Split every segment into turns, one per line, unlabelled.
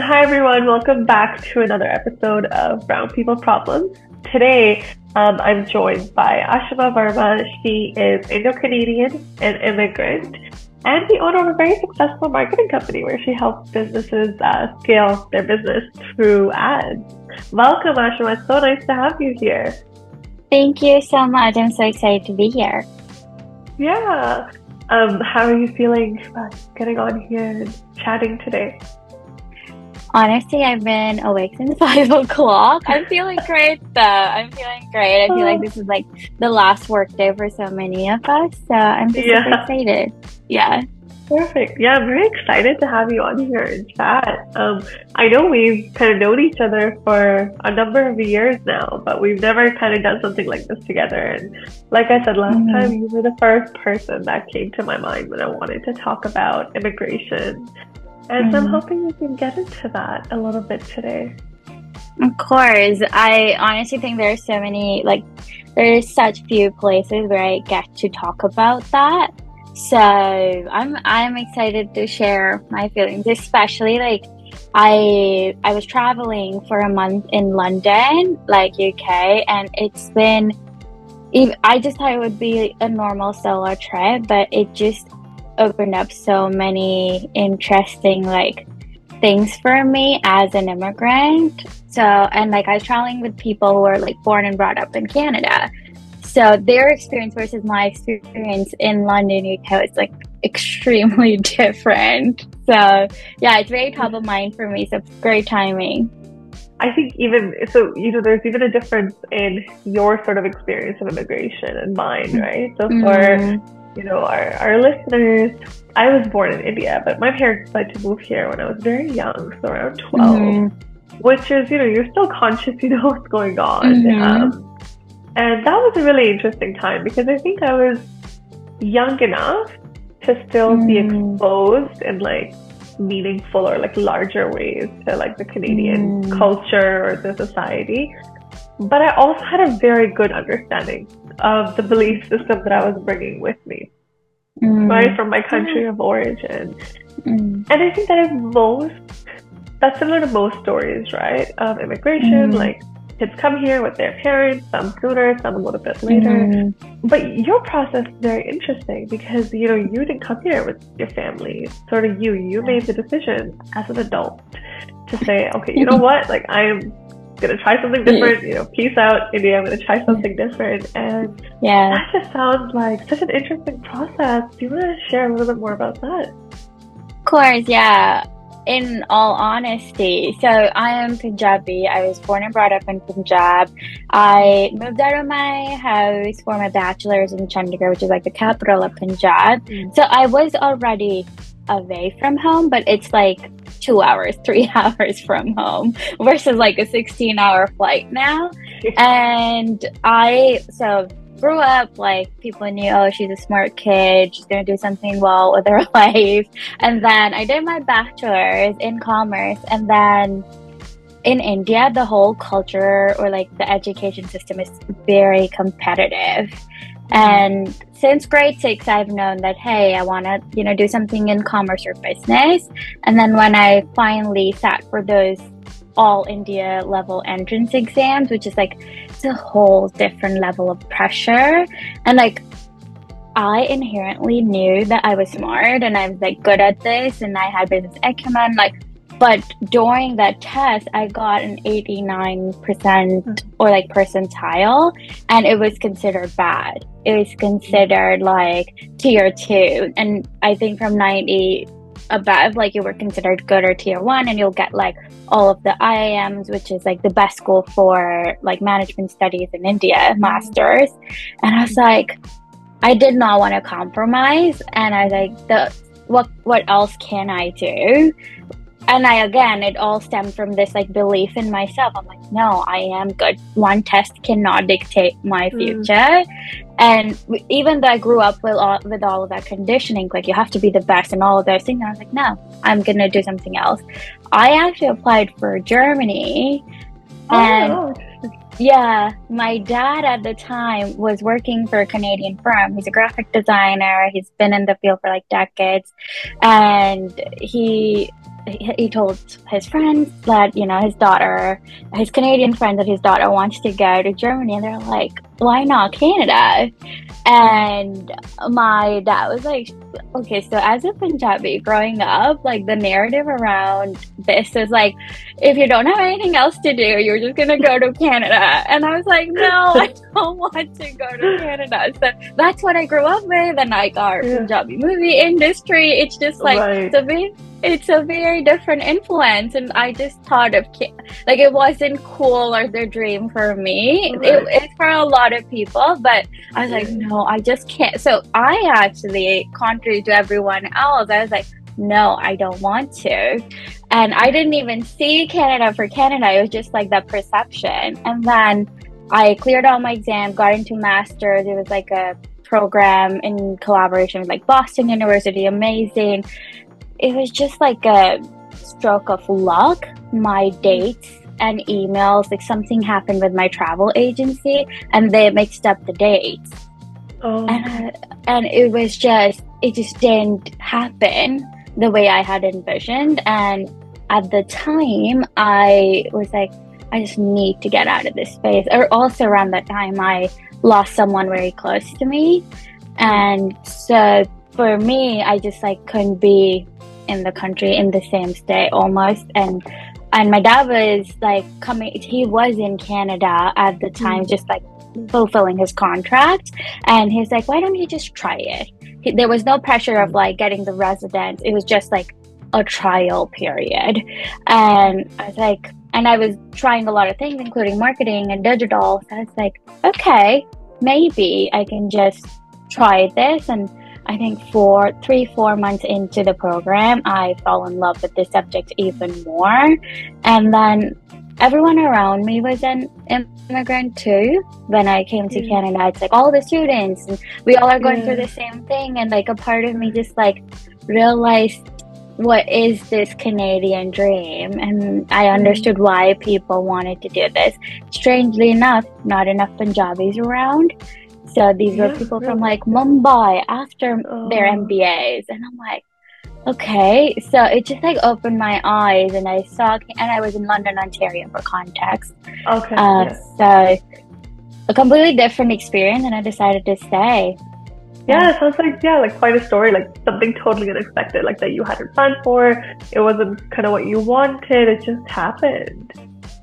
Hi, everyone. Welcome back to another episode of Brown People Problems. Today, um, I'm joined by Aashima Verma. She is Indo-Canadian and immigrant and the owner of a very successful marketing company where she helps businesses uh, scale their business through ads. Welcome, Aashima. It's so nice to have you here.
Thank you so much. I'm so excited to be here.
Yeah. Um, how are you feeling uh, getting on here and chatting today?
Honestly, I've been awake since five o'clock. I'm feeling great though. I'm feeling great. I feel like this is like the last work day for so many of us. So I'm just yeah. super excited. Yeah.
Perfect. Yeah, I'm very excited to have you on here and chat. Um, I know we've kind of known each other for a number of years now, but we've never kind of done something like this together. And like I said last mm-hmm. time, you were the first person that came to my mind when I wanted to talk about immigration. And so I'm mm-hmm. hoping we can get into that a little bit today.
Of course. I honestly think there are so many, like, there's such few places where I get to talk about that so I'm I'm excited to share my feelings, especially like I I was traveling for a month in London, like UK, and it's been I just thought it would be a normal solo trip, but it just opened up so many interesting like things for me as an immigrant. So and like I was traveling with people who are like born and brought up in Canada. So their experience versus my experience in London, UK, is like extremely different. So yeah, it's very top of mind for me. So great timing.
I think even so, you know, there's even a difference in your sort of experience of immigration and mine, right? So for mm-hmm. You know our our listeners, I was born in India, but my parents decided to move here when I was very young, so around 12 mm-hmm. which is you know you're still conscious, you know what's going on. Mm-hmm. Um, and that was a really interesting time because I think I was young enough to still mm. be exposed in like meaningful or like larger ways to like the Canadian mm. culture or the society. But I also had a very good understanding of the belief system that I was bringing with me, mm. right, from my country of origin. Mm. And I think that is most, that's similar to most stories, right, of immigration, mm. like kids come here with their parents, some sooner, some a little bit later. Mm-hmm. But your process is very interesting because you know you didn't come here with your family. It's sort of you. You made the decision as an adult to say, okay, you know what? Like I'm gonna try something different. You know, peace out, India. I'm gonna try something different. And yeah, that just sounds like such an interesting process. Do you want to share a little bit more about that?
Of course, yeah in all honesty, so I am Punjabi. I was born and brought up in Punjab. I moved out of my house for my bachelor's in Chandigarh, which is like the capital of Punjab. Mm. So I was already away from home, but it's like two hours, three hours from home versus like a 16 hour flight now. and I, so grew up like people knew oh she's a smart kid she's going to do something well with her life and then i did my bachelor's in commerce and then in india the whole culture or like the education system is very competitive and since grade six i've known that hey i want to you know do something in commerce or business and then when i finally sat for those all India level entrance exams, which is like it's a whole different level of pressure. And like I inherently knew that I was smart and I was like good at this and I had business acumen. Like, but during that test, I got an 89% mm-hmm. or like percentile and it was considered bad. It was considered like tier two. And I think from 90 above, like you were considered good or tier one, and you'll get like all of the IIMs, which is like the best school for like management studies in India, mm-hmm. masters. And I was mm-hmm. like, I did not want to compromise, and I was like, the what what else can I do? And I again, it all stemmed from this like belief in myself. I'm like, no, I am good. One test cannot dictate my mm. future. Mm. And even though I grew up with all, with all of that conditioning, like you have to be the best and all of those things, I was like, no, I'm gonna do something else. I actually applied for Germany, oh, and yeah, my dad at the time was working for a Canadian firm. He's a graphic designer. He's been in the field for like decades, and he he told his friends that you know his daughter, his Canadian friend, that his daughter wants to go to Germany, and they're like, "Why not Canada?" And my dad was like, "Okay, so as a Punjabi growing up, like the narrative around this is like, if you don't have anything else to do, you're just gonna go to Canada." And I was like, "No, I don't want to go to Canada." So that's what I grew up with, and like our yeah. Punjabi movie industry. It's just like right. the it's a very different influence and i just thought of like it wasn't cool or the dream for me right. it, it's for a lot of people but i was like no i just can't so i actually contrary to everyone else i was like no i don't want to and i didn't even see canada for canada it was just like the perception and then i cleared all my exams got into masters it was like a program in collaboration with like boston university amazing it was just like a stroke of luck. My dates and emails, like something happened with my travel agency and they mixed up the dates. Oh. And, uh, and it was just, it just didn't happen the way I had envisioned. And at the time, I was like, I just need to get out of this space. Or also around that time, I lost someone very close to me. And so for me, I just like couldn't be in the country in the same state almost and and my dad was like coming he was in canada at the time mm. just like fulfilling his contract and he's like why don't you just try it he, there was no pressure of like getting the residence it was just like a trial period and i was like and i was trying a lot of things including marketing and digital so i was like okay maybe i can just try this and I think for three, four months into the program, I fell in love with the subject even more. And then everyone around me was an immigrant too. When I came to mm. Canada, it's like all the students, and we all are going through the same thing. And like a part of me just like realized what is this Canadian dream? And I understood why people wanted to do this. Strangely enough, not enough Punjabis around. So these yeah, were people really? from like Mumbai after oh. their MBAs, and I'm like, okay. So it just like opened my eyes, and I saw, and I was in London, Ontario, for context.
Okay. Uh,
yeah. So a completely different experience, and I decided to stay.
Yeah, sounds like yeah, like quite a story, like something totally unexpected, like that you hadn't planned for. It wasn't kind of what you wanted. It just happened.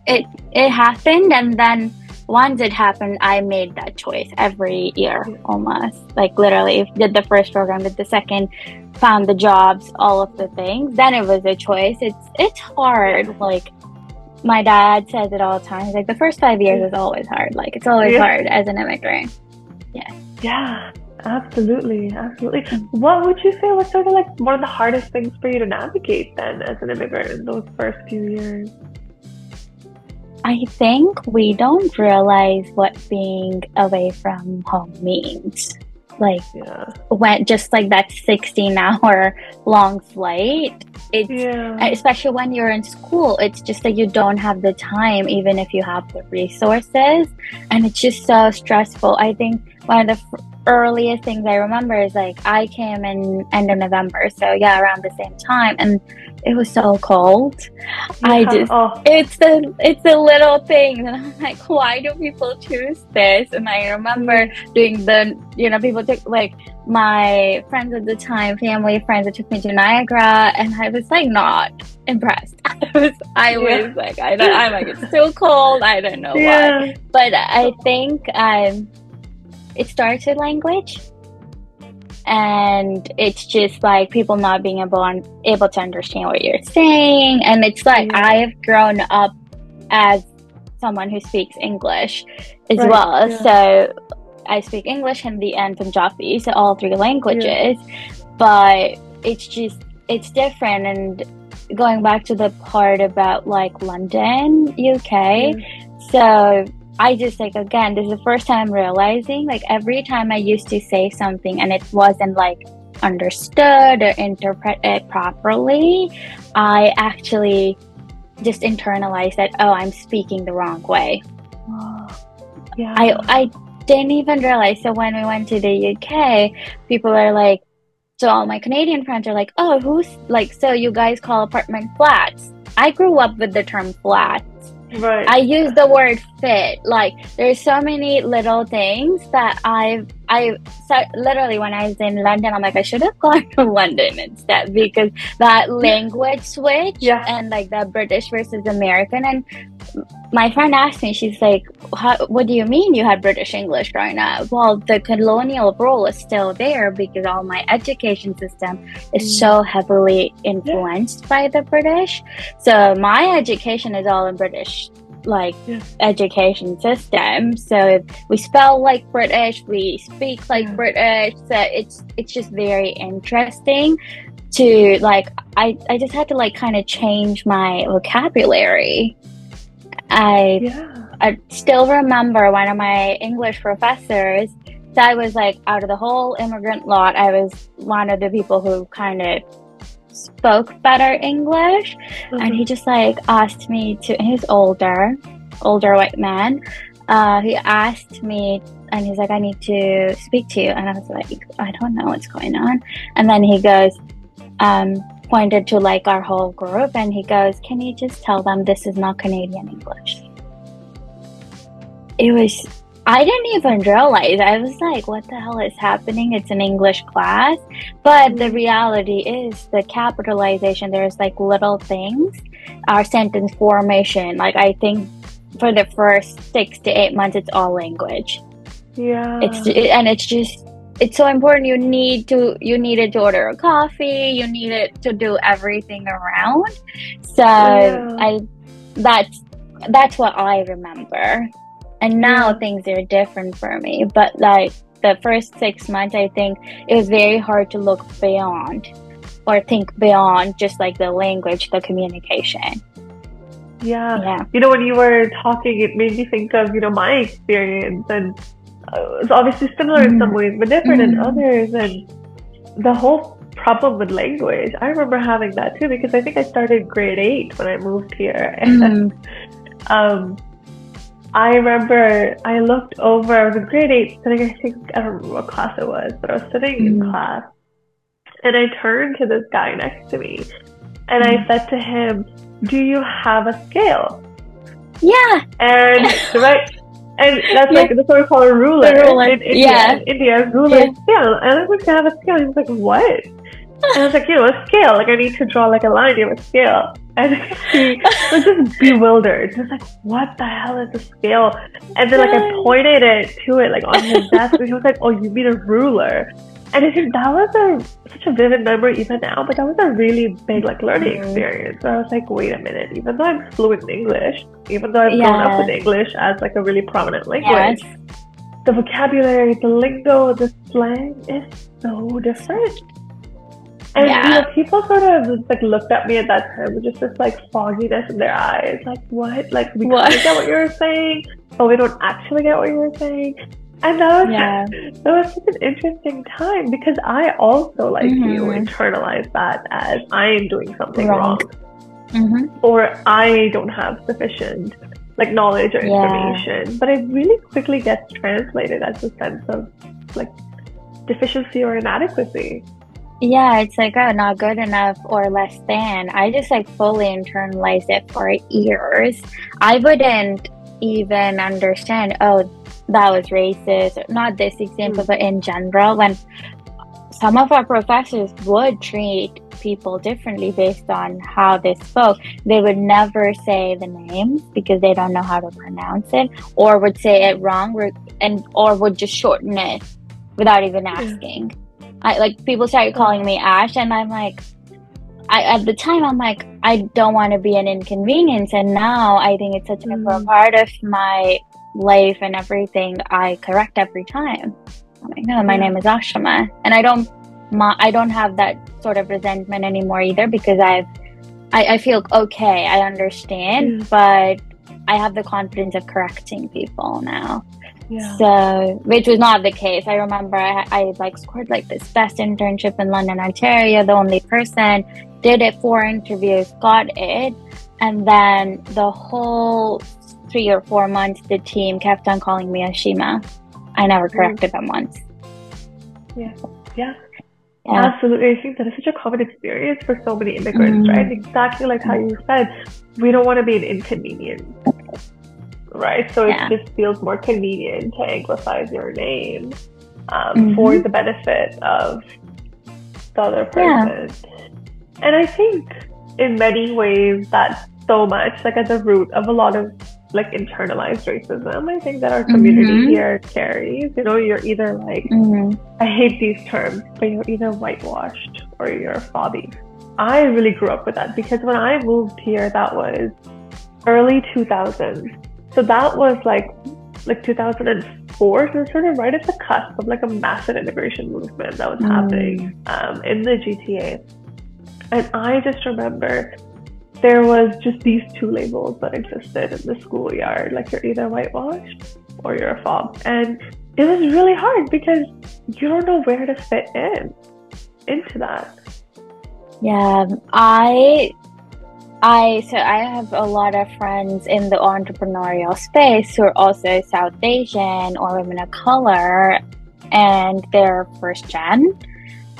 It it happened, and then once it happened, I made that choice every year almost. Like literally, did the first program, did the second, found the jobs, all of the things. Then it was a choice. It's it's hard. Like my dad says it all the time. He's like the first five years mm. is always hard. Like it's always yeah. hard as an immigrant. Yeah.
Yeah. Absolutely, absolutely. What would you say was sort of like one of the hardest things for you to navigate then as an immigrant in those first few years?
I think we don't realize what being away from home means. Like yeah. when just like that 16 hour long flight, it's yeah. especially when you're in school, it's just that you don't have the time, even if you have the resources, and it's just so stressful. I think one of the earliest things I remember is like I came in end of November, so yeah, around the same time, and it was so cold. Yeah. I just oh. it's the it's the little things, and I'm like, why do people choose this? And I remember doing the you know people took like my friends at the time, family friends that took me to Niagara, and I was like not impressed. I was I yeah. was like I don't I'm like it's too cold. I don't know yeah. why, but I think um it starts with language and it's just like people not being able on, able to understand what you're saying and it's like yeah. i've grown up as someone who speaks english as right, well yeah. so i speak english hindi and punjabi so all three languages yeah. but it's just it's different and going back to the part about like london uk so I just like again, this is the first time I'm realizing like every time I used to say something and it wasn't like understood or interpreted properly, I actually just internalized that oh, I'm speaking the wrong way. yeah. I I didn't even realize. So when we went to the UK, people are like, so all my Canadian friends are like, oh, who's like, so you guys call apartment flats? I grew up with the term flat.
Right.
I use the word fit. Like there's so many little things that I've I so literally when I was in London, I'm like I should have gone to London instead because that language switch
yeah.
and like the British versus American. And my friend asked me, she's like, "What do you mean you had British English growing up?" Well, the colonial role is still there because all my education system is mm. so heavily influenced yeah. by the British. So my education is all in British like yeah. education system. So we spell like British, we speak like yeah. British. So it's it's just very interesting to like I, I just had to like kind of change my vocabulary. I yeah. I still remember one of my English professors so I was like out of the whole immigrant lot, I was one of the people who kind of spoke better English. Mm-hmm. And he mm-hmm. just like asked me to, he's older, older white man. Uh, he asked me and he's like, I need to speak to you. And I was like, I don't know what's going on. And then he goes, um, pointed to like our whole group and he goes, Can you just tell them this is not Canadian English? It was I didn't even realize. I was like, what the hell is happening? It's an English class. But the mm-hmm. reality is the capitalization, there's like little things. Our sentence formation, like I think for the first six to eight months, it's all language.
Yeah.
It's it, and it's just it's so important. You need to you needed to order a coffee. You needed to do everything around. So yeah. I that's that's what I remember. And now yeah. things are different for me. But like the first six months, I think it was very hard to look beyond or think beyond just like the language, the communication.
Yeah. yeah. You know, when you were talking, it made me think of, you know, my experience and it's obviously similar mm. in some mm-hmm. ways, but different mm. in mm-hmm. others. And the whole problem with language, I remember having that too because I think I started grade eight when I moved here. And mm. um, I remember I looked over, I was in grade eight, sitting, I think, I don't remember what class it was, but I was sitting mm. in class and I turned to this guy next to me and I mm. said to him, Do you have a scale?
Yeah.
And, right? And that's yeah. like, the what we call a ruler.
ruler.
In India, yeah. in India, ruler yeah. scale. And I was like, I have a scale. He was like, What? And I was like, you know, a scale. Like, I need to draw like a line. You have a scale. And he was just bewildered. He was like, what the hell is a scale? And then, like, I pointed it to it, like, on his desk. And he was like, oh, you mean a ruler? And I think that was a such a vivid memory even now, but that was a really big like learning mm-hmm. experience. So I was like, wait a minute, even though I'm fluent in English, even though I've yes. grown up with English as like a really prominent language, yes. the vocabulary, the lingo, the slang is so different. And yeah. you know, people sort of just, like looked at me at that time with just this like fogginess in their eyes, like what? Like we what? get what you were saying, but we don't actually get what you were saying. And that was yeah. that was such an interesting time because I also like mm-hmm. you internalize that as I am doing something wrong, wrong. Mm-hmm. or I don't have sufficient like knowledge or information. Yeah. But it really quickly gets translated as a sense of like deficiency or inadequacy.
Yeah, it's like, oh, not good enough or less than. I just like fully internalized it for years. I wouldn't even understand, oh, that was racist. Not this example, mm. but in general, when some of our professors would treat people differently based on how they spoke. They would never say the names because they don't know how to pronounce it, or would say it wrong, and or would just shorten it without even asking. I like people started calling me Ash, and I'm like, I at the time I'm like, I don't want to be an inconvenience, and now I think it's such a mm. part of my life and everything. I correct every time. I'm like, no, my yeah. name is Aashima, and I don't, my, I don't have that sort of resentment anymore either because I've, I, I feel okay, I understand, mm. but I have the confidence of correcting people now. Yeah. So, which was not the case. I remember I, I like scored like this best internship in London, Ontario. The only person did it four interviews, got it, and then the whole three or four months, the team kept on calling me Ashima. I never mm-hmm. corrected them once.
Yeah. Yeah. Yeah. Absolutely. I think that is such a common experience for so many immigrants, mm-hmm. right? Exactly like how you said, we don't want to be an inconvenience, right? So yeah. it just feels more convenient to anglicize your name um, mm-hmm. for the benefit of the other person. Yeah. And I think in many ways that's so much like at the root of a lot of like internalized racism. I think that our community mm-hmm. here carries. You know, you're either like, mm-hmm. I hate these terms, but you're either whitewashed or you're fobby. I really grew up with that because when I moved here, that was early 2000s. So that was like like 2004, so sort of right at the cusp of like a massive immigration movement that was mm. happening um, in the GTA. And I just remember there was just these two labels that existed in the schoolyard. Like you're either whitewashed or you're a fob. And it was really hard because you don't know where to fit in into that.
Yeah, I I so I have a lot of friends in the entrepreneurial space who are also South Asian or women of color and they're first gen.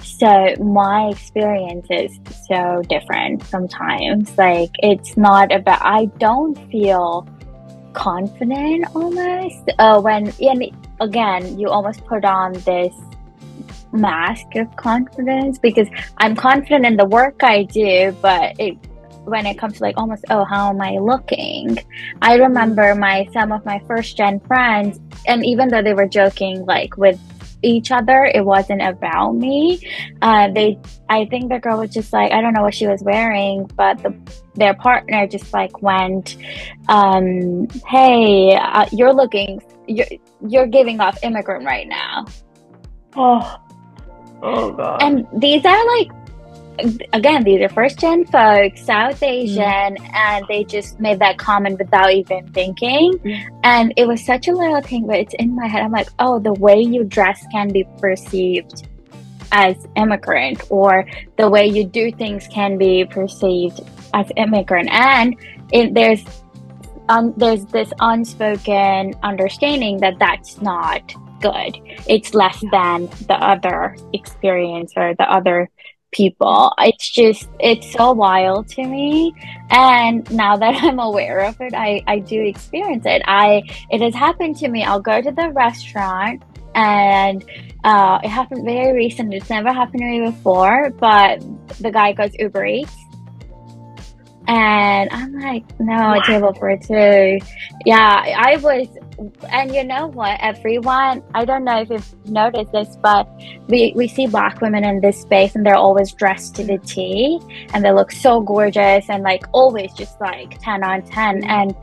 So my experience is so different sometimes. Like it's not about I don't feel confident almost uh, when and again you almost put on this mask of confidence because I'm confident in the work I do, but it when it comes to like almost oh how am I looking? I remember my some of my first gen friends, and even though they were joking like with each other. It wasn't about me. Uh, they, I think the girl was just like, I don't know what she was wearing, but the, their partner just like went, um, "Hey, uh, you're looking, you're, you're giving off immigrant right now."
Oh, oh god.
And these are like again, these are first gen folks, South Asian, mm. and they just made that comment without even thinking. Mm. And it was such a little thing, but it's in my head. I'm like, oh, the way you dress can be perceived as immigrant, or the way you do things can be perceived as immigrant. And it, there's um, there's this unspoken understanding that that's not good. It's less than the other experience or the other people. It's just, it's so wild to me. And now that I'm aware of it, I, I do experience it. I, it has happened to me. I'll go to the restaurant and uh, it happened very recently. It's never happened to me before, but the guy goes Uber Eats and I'm like, no, a table for two. Yeah, I was, and you know what? Everyone, I don't know if you've noticed this, but we, we see black women in this space and they're always dressed to the T and they look so gorgeous and like always just like 10 on 10. And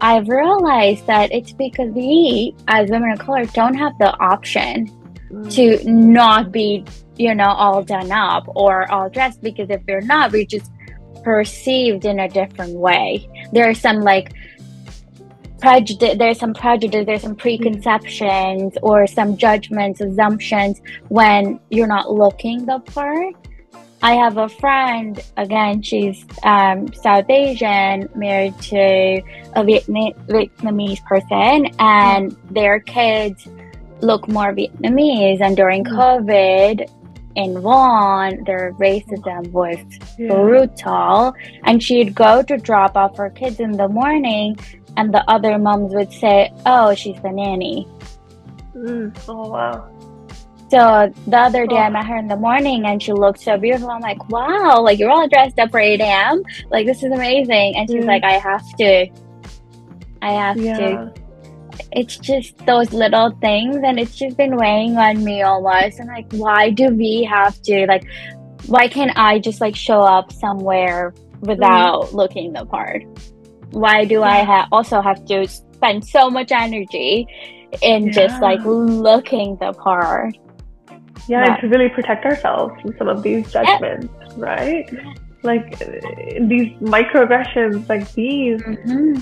I've realized that it's because we, as women of color, don't have the option mm. to not be, you know, all done up or all dressed because if we're not, we're just perceived in a different way. There are some like prejudice there's some prejudice there's some preconceptions or some judgments assumptions when you're not looking the part i have a friend again she's um, south asian married to a Vietnam- vietnamese person and their kids look more vietnamese and during mm. covid in Vaughan, their racism was yeah. brutal. And she'd go to drop off her kids in the morning, and the other moms would say, Oh, she's the nanny.
Mm. Oh, wow.
So the other day, oh. I met her in the morning and she looked so beautiful. I'm like, wow, like you're all dressed up for 8 a.m. Like, this is amazing. And she's mm. like, I have to. I have yeah. to it's just those little things and it's just been weighing on me almost and like why do we have to like why can't i just like show up somewhere without mm. looking the part why do i ha- also have to spend so much energy in yeah. just like looking the part
yeah but, and to really protect ourselves from some of these judgments yeah. right like these microaggressions like these mm-hmm.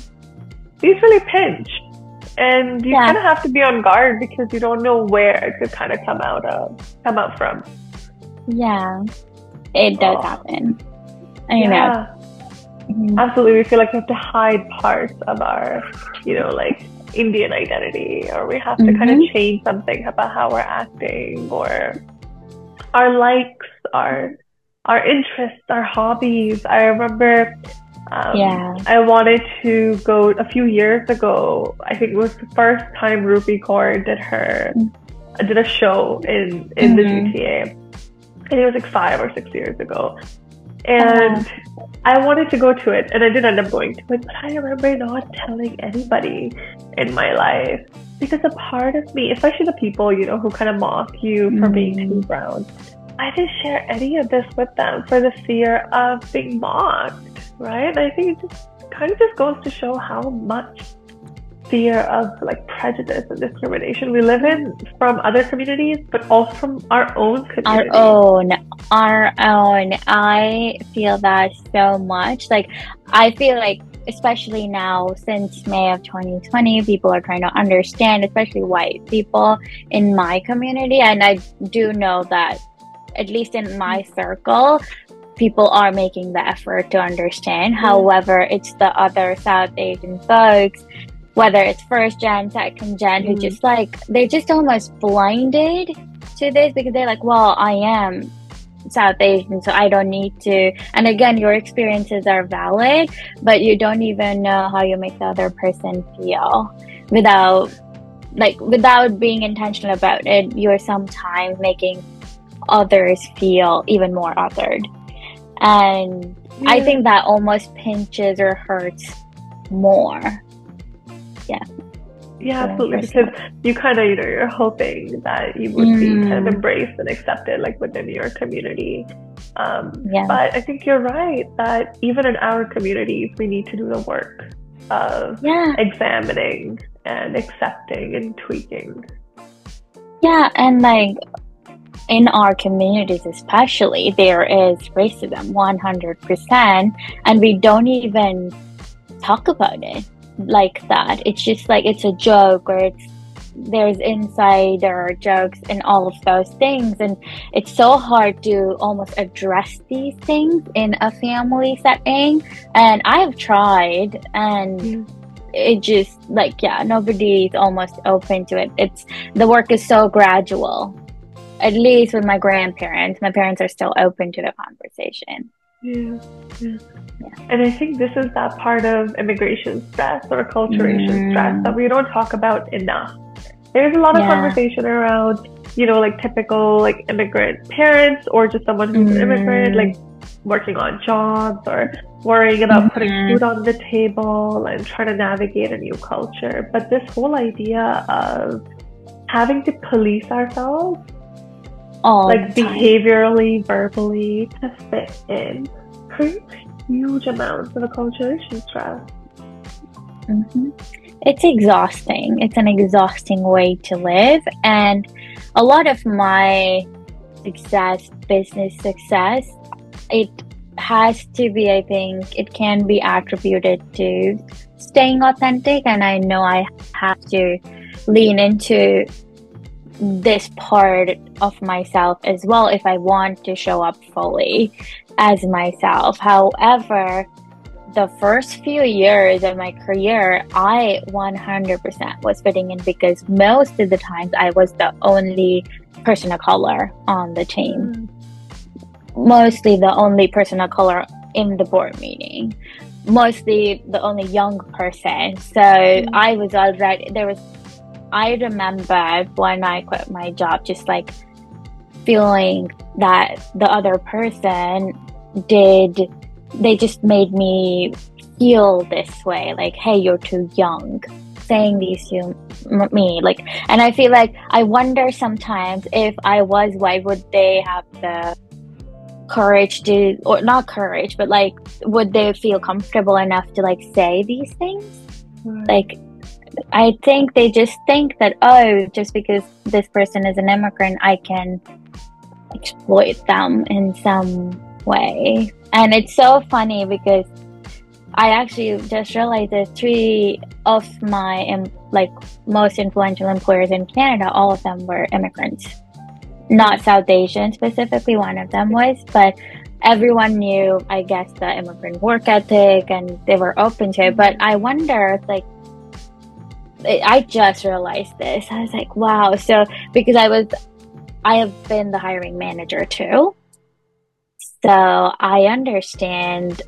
these really pinch and you yeah. kind of have to be on guard because you don't know where it could kind of come out of come out from
yeah it does oh. happen I yeah. know
mm-hmm. absolutely we feel like we have to hide parts of our you know like indian identity or we have to mm-hmm. kind of change something about how we're acting or our likes our our interests our hobbies i remember um, yeah. I wanted to go a few years ago. I think it was the first time Rupi Kaur did her mm-hmm. did a show in in mm-hmm. the GTA. I think it was like five or six years ago. And uh-huh. I wanted to go to it, and I did end up going to it, but I remember not telling anybody in my life because a part of me, especially the people you know who kind of mock you for mm-hmm. being too brown, I didn't share any of this with them for the fear of being mocked right? I think it just kind of just goes to show how much fear of like prejudice and discrimination we live in from other communities, but also from our own community.
Our own, our own. I feel that so much. Like, I feel like, especially now since May of 2020, people are trying to understand, especially white people in my community. And I do know that, at least in my circle, people are making the effort to understand. Mm. However, it's the other South Asian folks, whether it's first gen, second gen, mm. who just like, they're just almost blinded to this because they're like, well, I am South Asian, so I don't need to. And again, your experiences are valid, but you don't even know how you make the other person feel without, like, without being intentional about it. You're sometimes making others feel even more othered and yeah. i think that almost pinches or hurts more yeah
absolutely because you kind of you know you're hoping that you would mm. be kind of mm. embraced and accepted like within your community um, yeah. but i think you're right that even in our communities we need to do the work of yeah. examining and accepting and tweaking
yeah and like in our communities especially there is racism 100% and we don't even talk about it like that. It's just like it's a joke or it's there's insider jokes and all of those things. And it's so hard to almost address these things in a family setting. And i've tried and mm. it just like yeah nobody's almost open to it. It's the work is so gradual at least with my grandparents, my parents are still open to the conversation.
Yeah, yeah. yeah. And I think this is that part of immigration stress or acculturation mm. stress that we don't talk about enough. There's a lot of yeah. conversation around, you know, like typical like immigrant parents or just someone who's mm. an immigrant, like working on jobs or worrying about mm-hmm. putting food on the table and trying to navigate a new culture. But this whole idea of having to police ourselves all like behaviorally, verbally to fit in creates huge amounts of acculturation stress.
Mm-hmm. It's exhausting. It's an exhausting way to live. And a lot of my success, business success, it has to be, I think, it can be attributed to staying authentic. And I know I have to lean into this part of myself as well if I want to show up fully as myself. However, the first few years of my career, I 100% was fitting in because most of the times I was the only person of color on the team. Mostly the only person of color in the board meeting. Mostly the only young person. So mm. I was already, there was I remember when I quit my job, just like feeling that the other person did, they just made me feel this way like, hey, you're too young. Saying these to me, like, and I feel like I wonder sometimes if I was why would they have the courage to, or not courage, but like, would they feel comfortable enough to like say these things? Like, I think they just think that, oh, just because this person is an immigrant, I can exploit them in some way. And it's so funny because I actually just realized that three of my like most influential employers in Canada, all of them were immigrants. Not South Asian specifically, one of them was, but everyone knew, I guess, the immigrant work ethic and they were open to it. But I wonder, like, I just realized this. I was like, wow. So, because I was, I have been the hiring manager too. So I understand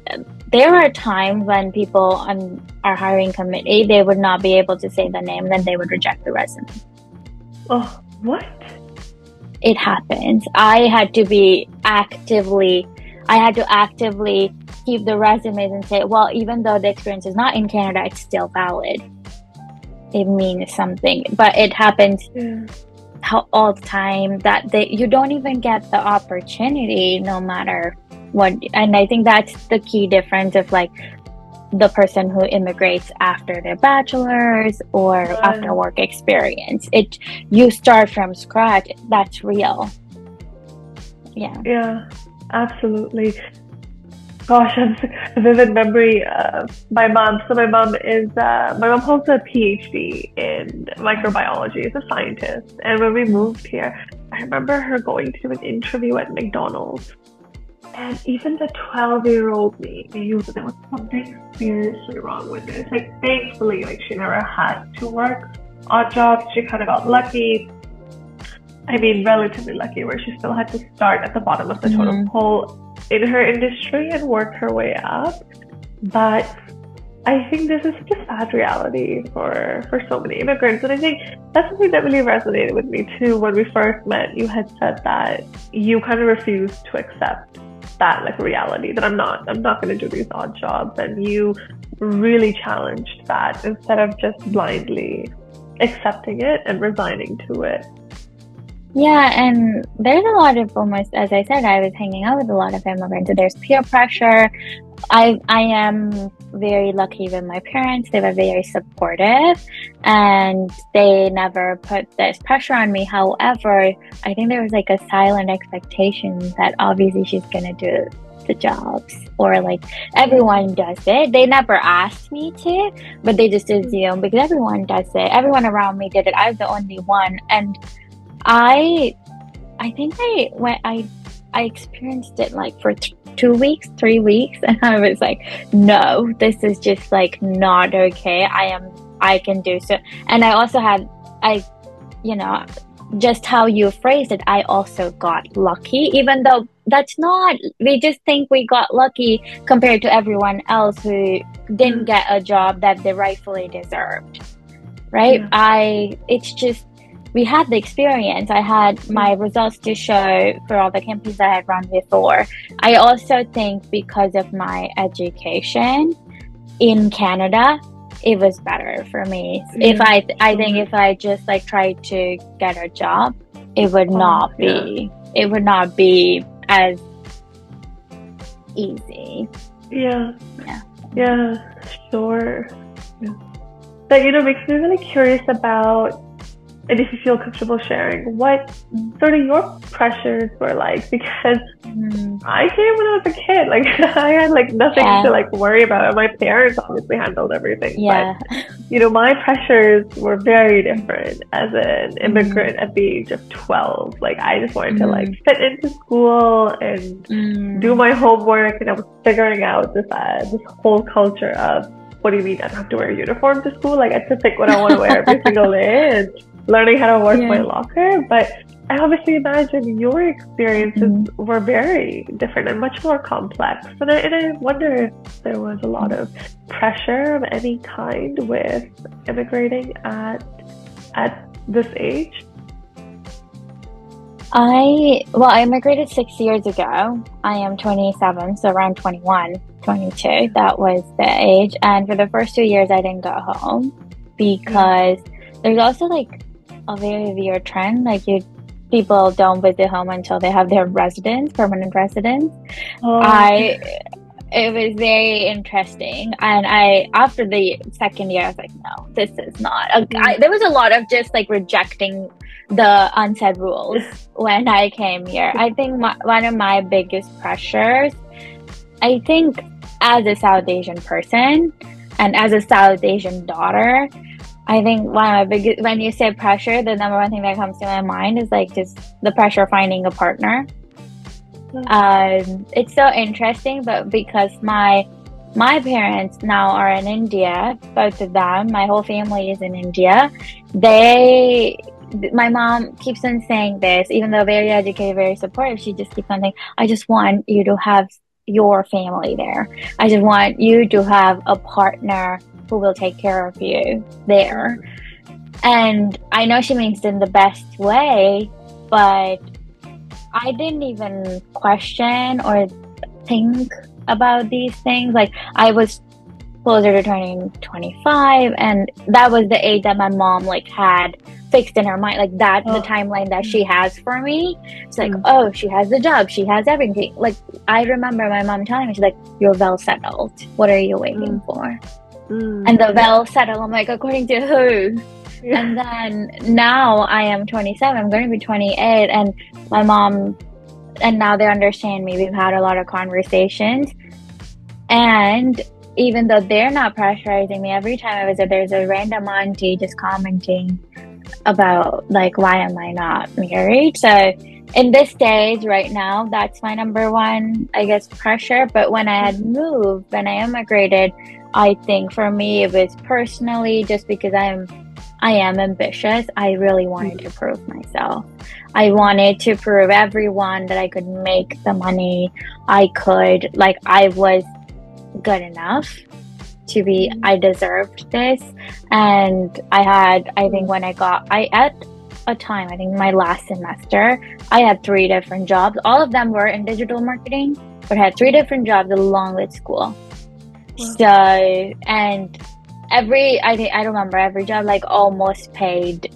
there are times when people on our hiring committee, they would not be able to say the name, then they would reject the resume.
Oh, what?
It happens. I had to be actively, I had to actively keep the resumes and say, well, even though the experience is not in Canada, it's still valid. It means something, but it happens yeah. all the time that they, you don't even get the opportunity no matter what. And I think that's the key difference of like the person who immigrates after their bachelor's or after work experience. It you start from scratch. That's real. Yeah.
Yeah, absolutely. Gosh, I'm a vivid memory of my mom. So my mom is uh, my mom holds a PhD in microbiology as a scientist. And when we moved here, I remember her going to do an interview at McDonald's and even the 12 year old me knew that there was something seriously wrong with this. Like, thankfully, like, she never had to work odd jobs. She kind of got lucky. I mean, relatively lucky, where she still had to start at the bottom of the mm-hmm. totem pole in her industry and work her way up. But I think this is such a sad reality for, for so many immigrants. And I think that's something that really resonated with me too. When we first met, you had said that you kind of refused to accept that like reality that I'm not I'm not going to do these odd jobs and you really challenged that instead of just blindly accepting it and resigning to it.
Yeah, and there's a lot of almost as I said, I was hanging out with a lot of immigrants. So there's peer pressure. I I am very lucky with my parents. They were very supportive and they never put this pressure on me. However, I think there was like a silent expectation that obviously she's gonna do the jobs or like everyone does it. They never asked me to, but they just assume because everyone does it. Everyone around me did it. I was the only one and I I think I went I I experienced it like for th- two weeks, three weeks, and I was like, no, this is just like not okay. I am, I can do so. And I also had, I, you know, just how you phrased it, I also got lucky, even though that's not, we just think we got lucky compared to everyone else who didn't mm. get a job that they rightfully deserved. Right? Yeah. I, it's just, we had the experience. I had my results to show for all the campaigns I had run before. I also think because of my education in Canada, it was better for me. Mm-hmm. If I, I think if I just like tried to get a job, it would oh, not be, yeah. it would not be as easy.
Yeah. Yeah. Yeah. Sure. Yeah. That you know makes me really curious about and if you feel comfortable sharing what sort of your pressures were like because mm. I came when I was a kid like I had like nothing yeah. to like worry about my parents obviously handled everything yeah. but you know my pressures were very different as an immigrant mm. at the age of 12 like I just wanted mm. to like mm. fit into school and do my homework and I was figuring out this uh, this whole culture of what do you mean I don't have to wear a uniform to school? Like I just pick what I want to wear every single day and learning how to work yeah. my locker. But I obviously imagine your experiences mm-hmm. were very different and much more complex. And I, and I wonder if there was a lot of pressure of any kind with immigrating at at this age.
I well, I immigrated six years ago. I am 27, so around 21, 22. That was the age. And for the first two years, I didn't go home because there's also like a very weird trend. Like you, people don't visit home until they have their residence, permanent residence. Oh. I, it was very interesting, and I after the second year, I was like, no, this is not. A, mm. I, there was a lot of just like rejecting the unsaid rules when I came here. I think my, one of my biggest pressures, I think, as a South Asian person and as a South Asian daughter, I think one of my biggest, when you say pressure, the number one thing that comes to my mind is like just the pressure of finding a partner. Um, it's so interesting, but because my my parents now are in India, both of them, my whole family is in India. They, my mom keeps on saying this, even though very educated, very supportive, she just keeps on saying, I just want you to have your family there. I just want you to have a partner who will take care of you there. And I know she means it in the best way, but I didn't even question or think about these things. Like I was closer to turning 25 and that was the age that my mom like had fixed in her mind like that's oh. the timeline that she has for me it's like mm. oh she has the job she has everything like i remember my mom telling me she's like you're well settled what are you waiting mm. for mm. and the well settled i'm like according to who yeah. and then now i am 27 i'm going to be 28 and my mom and now they understand me we've had a lot of conversations and even though they're not pressurizing me, every time I visit, there's a random auntie just commenting about like why am I not married? So in this stage right now, that's my number one, I guess, pressure. But when I had moved, when I immigrated, I think for me it was personally just because I'm I am ambitious. I really wanted to prove myself. I wanted to prove everyone that I could make the money I could. Like I was good enough to be I deserved this and I had I think when I got I at a time I think my last semester I had three different jobs all of them were in digital marketing but I had three different jobs along with school. So and every I think I remember every job like almost paid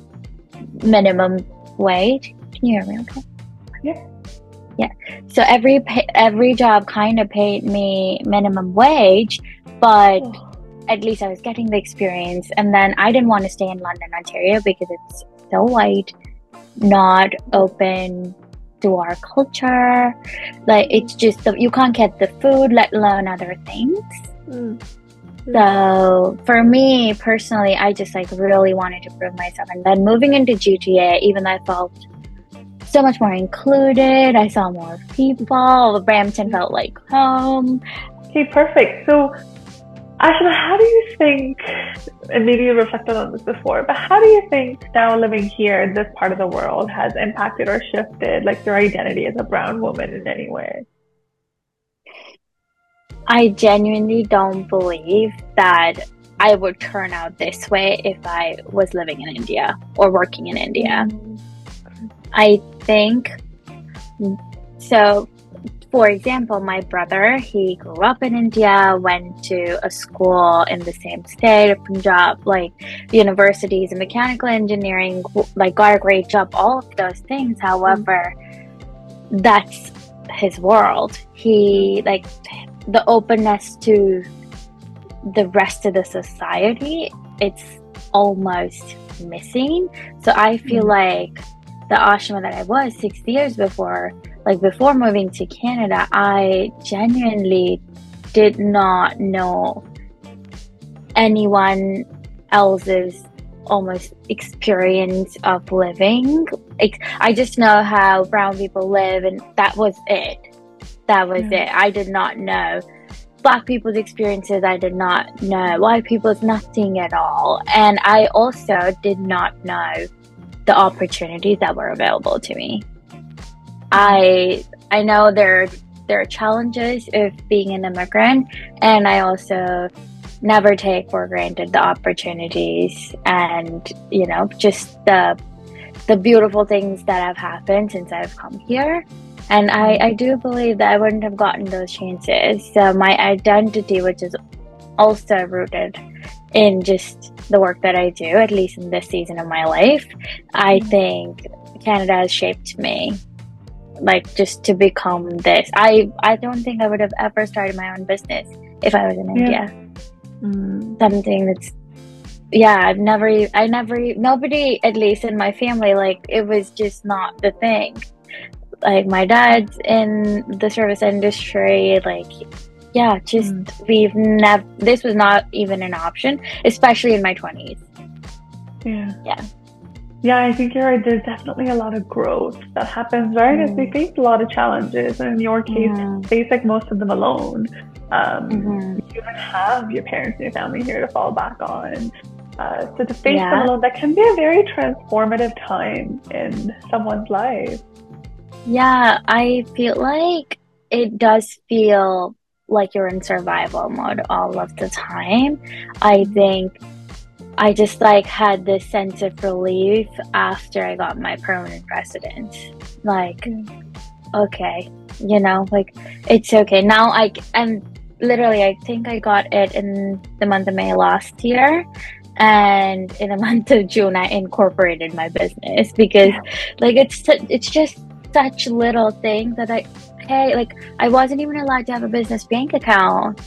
minimum wage can you hear me okay
yeah
yeah. So every pay, every job kind of paid me minimum wage, but oh. at least I was getting the experience. And then I didn't want to stay in London, Ontario because it's so white, not open to our culture. Like it's just the, you can't get the food, let alone other things. Mm. So for me personally, I just like really wanted to prove myself. And then moving into GTA, even though I felt so much more included. I saw more people. Brampton felt like home.
Okay, perfect. So, Aashima, how do you think, and maybe you reflected on this before, but how do you think now living here in this part of the world has impacted or shifted like your identity as a brown woman in any way?
I genuinely don't believe that I would turn out this way if I was living in India or working in India. Mm-hmm. I think so. For example, my brother, he grew up in India, went to a school in the same state of Punjab, like universities in mechanical engineering, like got a great job, all of those things. However, mm. that's his world. He, like, the openness to the rest of the society, it's almost missing. So I feel mm. like the Aashima that I was six years before, like before moving to Canada, I genuinely did not know anyone else's almost experience of living. I just know how brown people live, and that was it. That was mm. it. I did not know black people's experiences. I did not know white people's nothing at all, and I also did not know the opportunities that were available to me. I I know there there are challenges of being an immigrant, and I also never take for granted the opportunities and you know just the the beautiful things that have happened since I've come here. And I, I do believe that I wouldn't have gotten those chances. So my identity, which is also rooted in just the work that I do, at least in this season of my life, I mm-hmm. think Canada has shaped me like just to become this. I I don't think I would have ever started my own business if I was in yeah. India. Mm. Something that's yeah, I've never I never nobody at least in my family like it was just not the thing. Like my dad's in the service industry, like yeah, just mm. we've never, this was not even an option, especially in my 20s.
Yeah.
Yeah.
Yeah, I think you're right. There's definitely a lot of growth that happens, right? Mm. As we face a lot of challenges, and in your case, mm. face like most of them alone. Um, mm-hmm. You don't have your parents and your family here to fall back on. Uh, so to face yeah. them alone, that can be a very transformative time in someone's life.
Yeah, I feel like it does feel like you're in survival mode all of the time. I think I just like had this sense of relief after I got my permanent residence. Like, okay, you know, like it's okay. Now I and literally I think I got it in the month of May last year. And in the month of June, I incorporated my business because, like, it's it's just such little things that I, hey, like, I wasn't even allowed to have a business bank account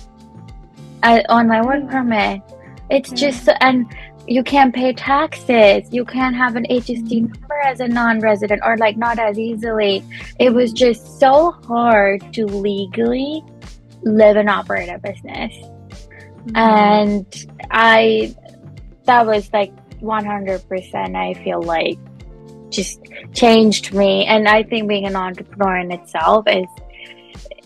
uh, on my work permit it's just, and you can't pay taxes. You can't have an HST number as a non resident or like not as easily. It was just so hard to legally live and operate a business. Mm-hmm. And I, that was like 100%, I feel like just changed me. And I think being an entrepreneur in itself is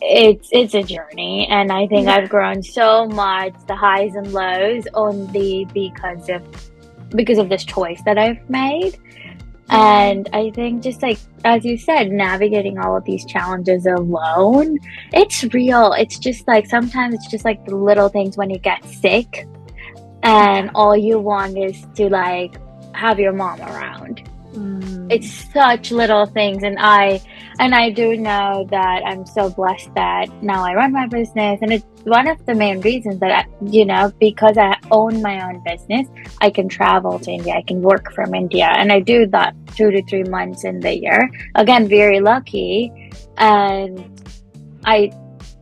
it's it's a journey and i think i've grown so much the highs and lows only because of because of this choice that i've made. Mm-hmm. And i think just like as you said navigating all of these challenges alone it's real. It's just like sometimes it's just like the little things when you get sick and all you want is to like have your mom around mm. it's such little things and i and I do know that I'm so blessed that now I run my business. And it's one of the main reasons that, I, you know, because I own my own business, I can travel to India, I can work from India. And I do that two to three months in the year. Again, very lucky. And I,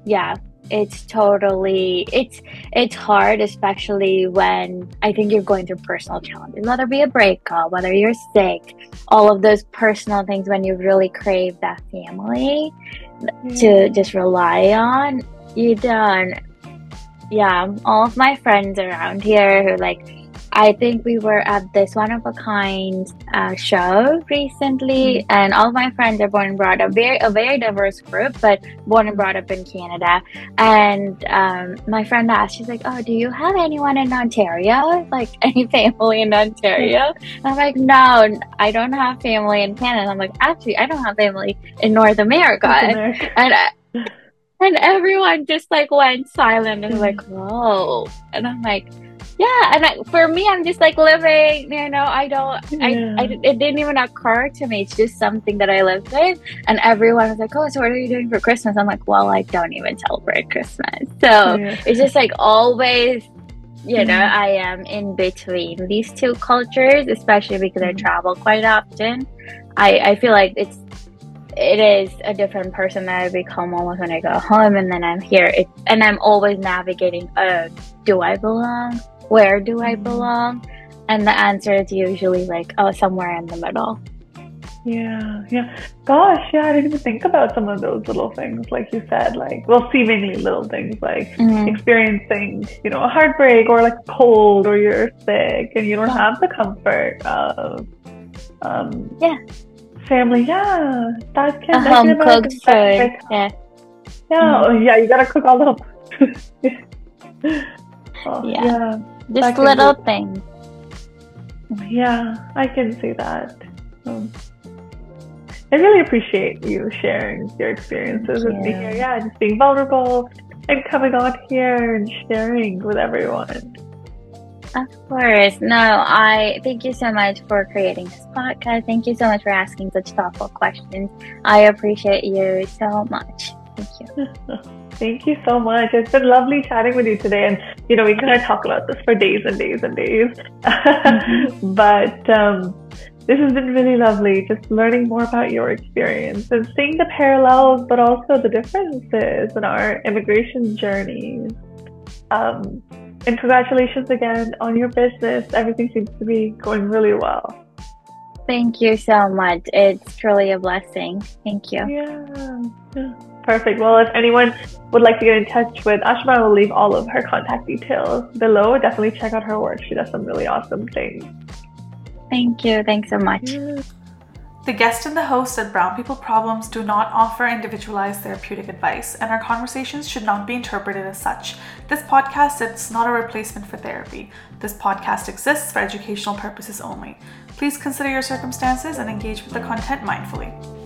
yeah, it's totally it's it's hard especially when i think you're going through personal challenges whether it be a breakup whether you're sick all of those personal things when you really crave that family mm-hmm. to just rely on you don't yeah all of my friends around here who like I think we were at this one of a kind uh, show recently, mm-hmm. and all my friends are born and brought up very a very diverse group, but born and brought up in Canada. And um, my friend asked, she's like, "Oh, do you have anyone in Ontario? Like any family in Ontario?" And I'm like, "No, I don't have family in Canada." I'm like, "Actually, I don't have family in North America." North America. And, and, and everyone just like went silent and like, "Whoa!" And I'm like yeah and I, for me i'm just like living you know i don't yeah. I, I, it didn't even occur to me it's just something that i lived with and everyone was like oh so what are you doing for christmas i'm like well i don't even celebrate christmas so yeah. it's just like always you know mm-hmm. i am in between these two cultures especially because mm-hmm. i travel quite often i i feel like it's it is a different person that I become almost when I go home and then I'm here. It, and I'm always navigating, uh, do I belong? Where do I belong? And the answer is usually like, oh, somewhere in the middle.
Yeah, yeah. Gosh, yeah, I didn't even think about some of those little things, like you said, like, well, seemingly little things, like mm-hmm. experiencing, you know, a heartbreak or like cold or you're sick and you don't have the comfort of, um,
yeah,
family. Yeah, that
can, a home cooked food. Yeah.
Yeah, mm-hmm. yeah, you gotta cook all the.
oh, yeah. yeah. Just little be, things.
Yeah, I can see that. Um, I really appreciate you sharing your experiences with me here. Yeah, just being vulnerable and coming on here and sharing with everyone.
Of course. No, I thank you so much for creating this podcast. Thank you so much for asking such thoughtful questions. I appreciate you so much. Thank you.
Thank you so much. It's been lovely chatting with you today. And, you know, we could talk about this for days and days and days. Mm-hmm. but um, this has been really lovely, just learning more about your experience and seeing the parallels, but also the differences in our immigration journeys. Um, and congratulations again on your business. Everything seems to be going really well.
Thank you so much. It's truly a blessing. Thank you.
Yeah. yeah. Perfect. Well, if anyone would like to get in touch with Aashima, I will leave all of her contact details below. Definitely check out her work. She does some really awesome things.
Thank you. Thanks so much.
The guest and the host at Brown People Problems do not offer individualized therapeutic advice, and our conversations should not be interpreted as such. This podcast is not a replacement for therapy. This podcast exists for educational purposes only. Please consider your circumstances and engage with the content mindfully.